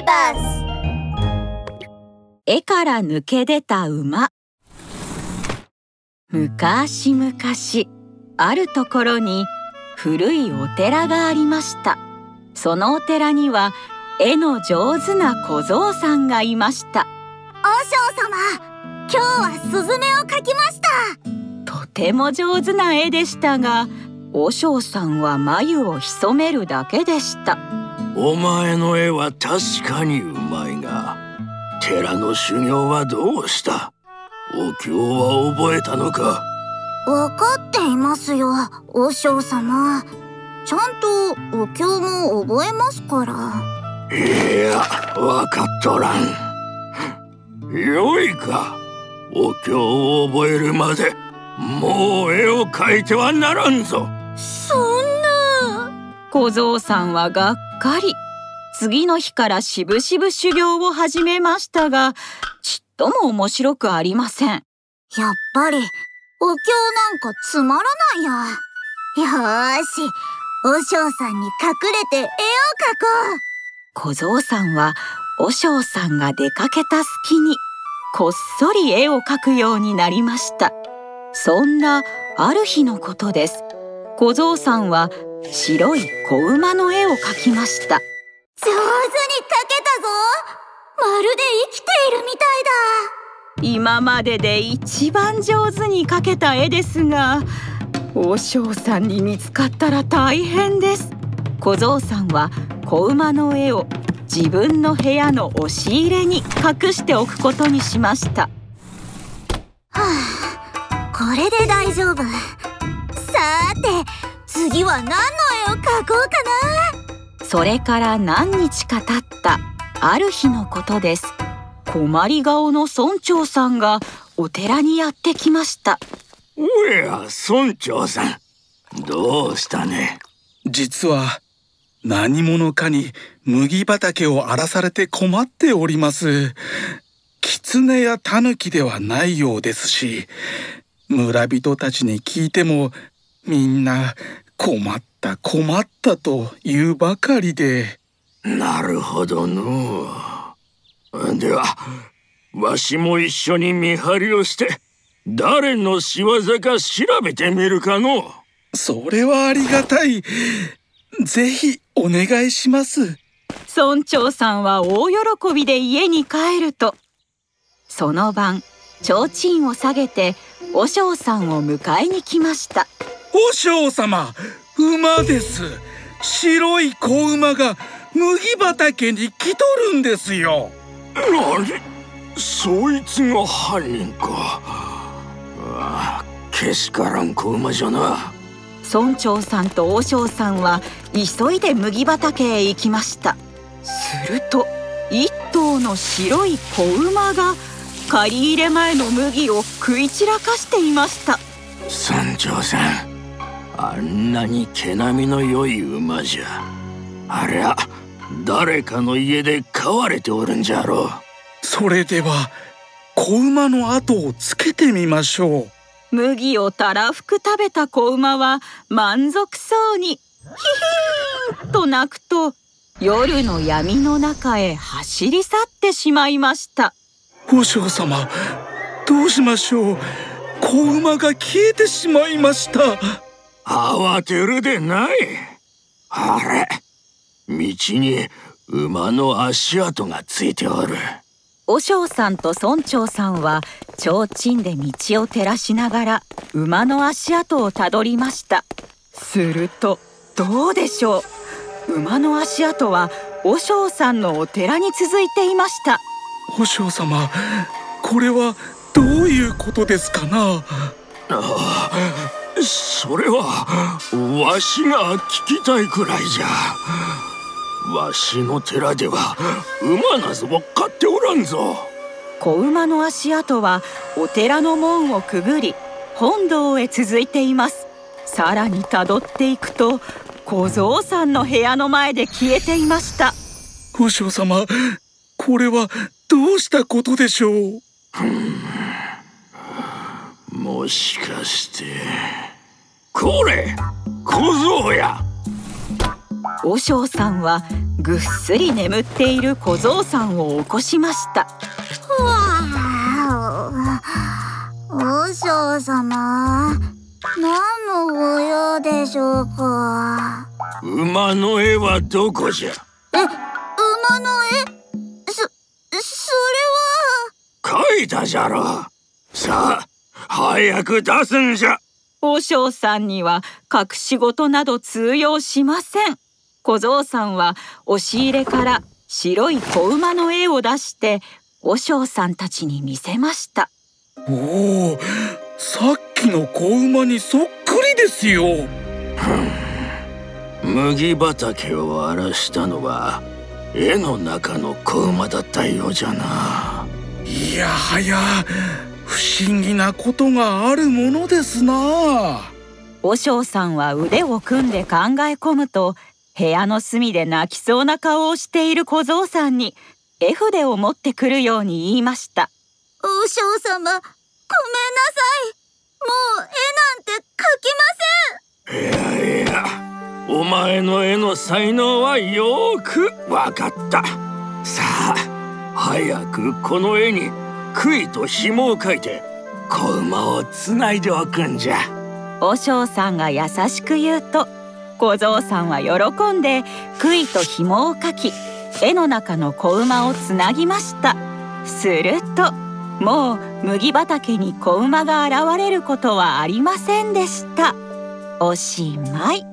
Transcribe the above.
ビバス絵から抜け出た馬。昔々あるところに古いお寺がありました。そのお寺には絵の上手な小僧さんがいました。和尚様今日はスズメを描きました。とても上手な絵でしたが和尚さんは眉を潜めるだけでしたお前の絵は確かにうまいが寺の修行はどうした？お経は覚えたのか？分かっていますよ和尚様。ちゃんとお経も覚えますから。いや分かっとらん。よいか。お経を覚えるまでもう絵を描いてはならんぞ。そんな。小僧さんはがっかり次の日からしぶしぶ修行を始めましたがちっとも面白くありません。やっぱりお経なんかつまらないや。よーし和尚さんに隠れて絵を描こう。小僧さんは和尚さんが出かけた隙にこっそり絵を描くようになりました。そんなある日のことです。小僧さんは白い子馬の絵を描きました。上手に描けたぞ。まるで生きているみたいだ。今までで一番上手に描けた絵ですが和尚さんに見つかったら大変です。小僧さんは子馬の絵を自分の部屋の押し入れに隠しておくことにしました。はあこれで大丈夫。さて次は何の絵を描こうかな？それから何日か経ったある日のことです。困り顔の村長さんがお寺にやってきました。おや村長さん。どうしたね？実は何者かに麦畑を荒らされて困っております。狐や狸ではないようですし、村人たちに聞いてもみんな困った困ったと言うばかりで。なるほどの。では、わしも一緒に見張りをして、誰の仕業か調べてみるかの。それはありがたい。ぜひお願いします村長さんは大喜びで家に帰るとその晩提灯を下げて和尚さんを迎えに来ました和尚様馬です。白い子馬が麦畑に来とるんですよ。何？そいつが犯人か。ああけしからん子馬じゃな。村長さんと和尚さんは急いで麦畑へ行きました。すると一頭の白い子馬が借り入れ前の麦を食い散らかしていました。村長さんあんなに毛並みの良い馬じゃありゃ誰かの家で飼われておるんじゃろう。それでは子馬の後をつけてみましょう。麦をたらふく食べた子馬は満足そうにヒヒーンと鳴くと夜の闇の中へ走り去ってしまいました。和尚様どうしましょう。子馬が消えてしまいました慌てるでない。あれ。道に馬の足跡がついておる。和尚さんと村長さんは提灯で道を照らしながら馬の足跡をたどりました。するとどうでしょう。馬の足跡は和尚さんのお寺に続いていました。和尚様これはどういうことですかな。あそれはわしが聞きたいくらいじゃ。わしの寺では馬なぞを飼っておらんぞ。子馬の足跡はお寺の門をくぐり本堂へ続いています。さらにたどっていくと小僧さんの部屋の前で消えていました。和尚様これはどうしたことでしょう？もしかしてこれ小僧や。和尚さんはぐっすり眠っている小僧さんを起こしました。和尚様。何のご用でしょうか。馬の絵はどこじゃ？え馬の絵？そそれは。描いたじゃろ。さあ早く出すんじゃ和尚さんには隠し事など通用しません。小僧さんは押し入れから白い子馬の絵を出して和尚さんたちに見せました。おおさっきの子馬にそっくりですよ。麦畑を荒らしたのは絵の中の子馬だったようじゃな。いやはや不思議なことがあるものですな。和尚さんは腕を組んで考え込むと部屋の隅で泣きそうな顔をしている小僧さんに絵筆を持ってくるように言いました。和尚様ごめんなさい。もう絵なんて描きません。いやいやお前の絵の才能はよくわかった。さあ早くこの絵に杭と紐を描いて子馬をつないでおくんじゃ和尚さんが優しく言うと小僧さんは喜んで杭と紐をかき絵の中の子馬をつなぎました。するともう麦畑に子馬が現れることはありませんでした。おしまい。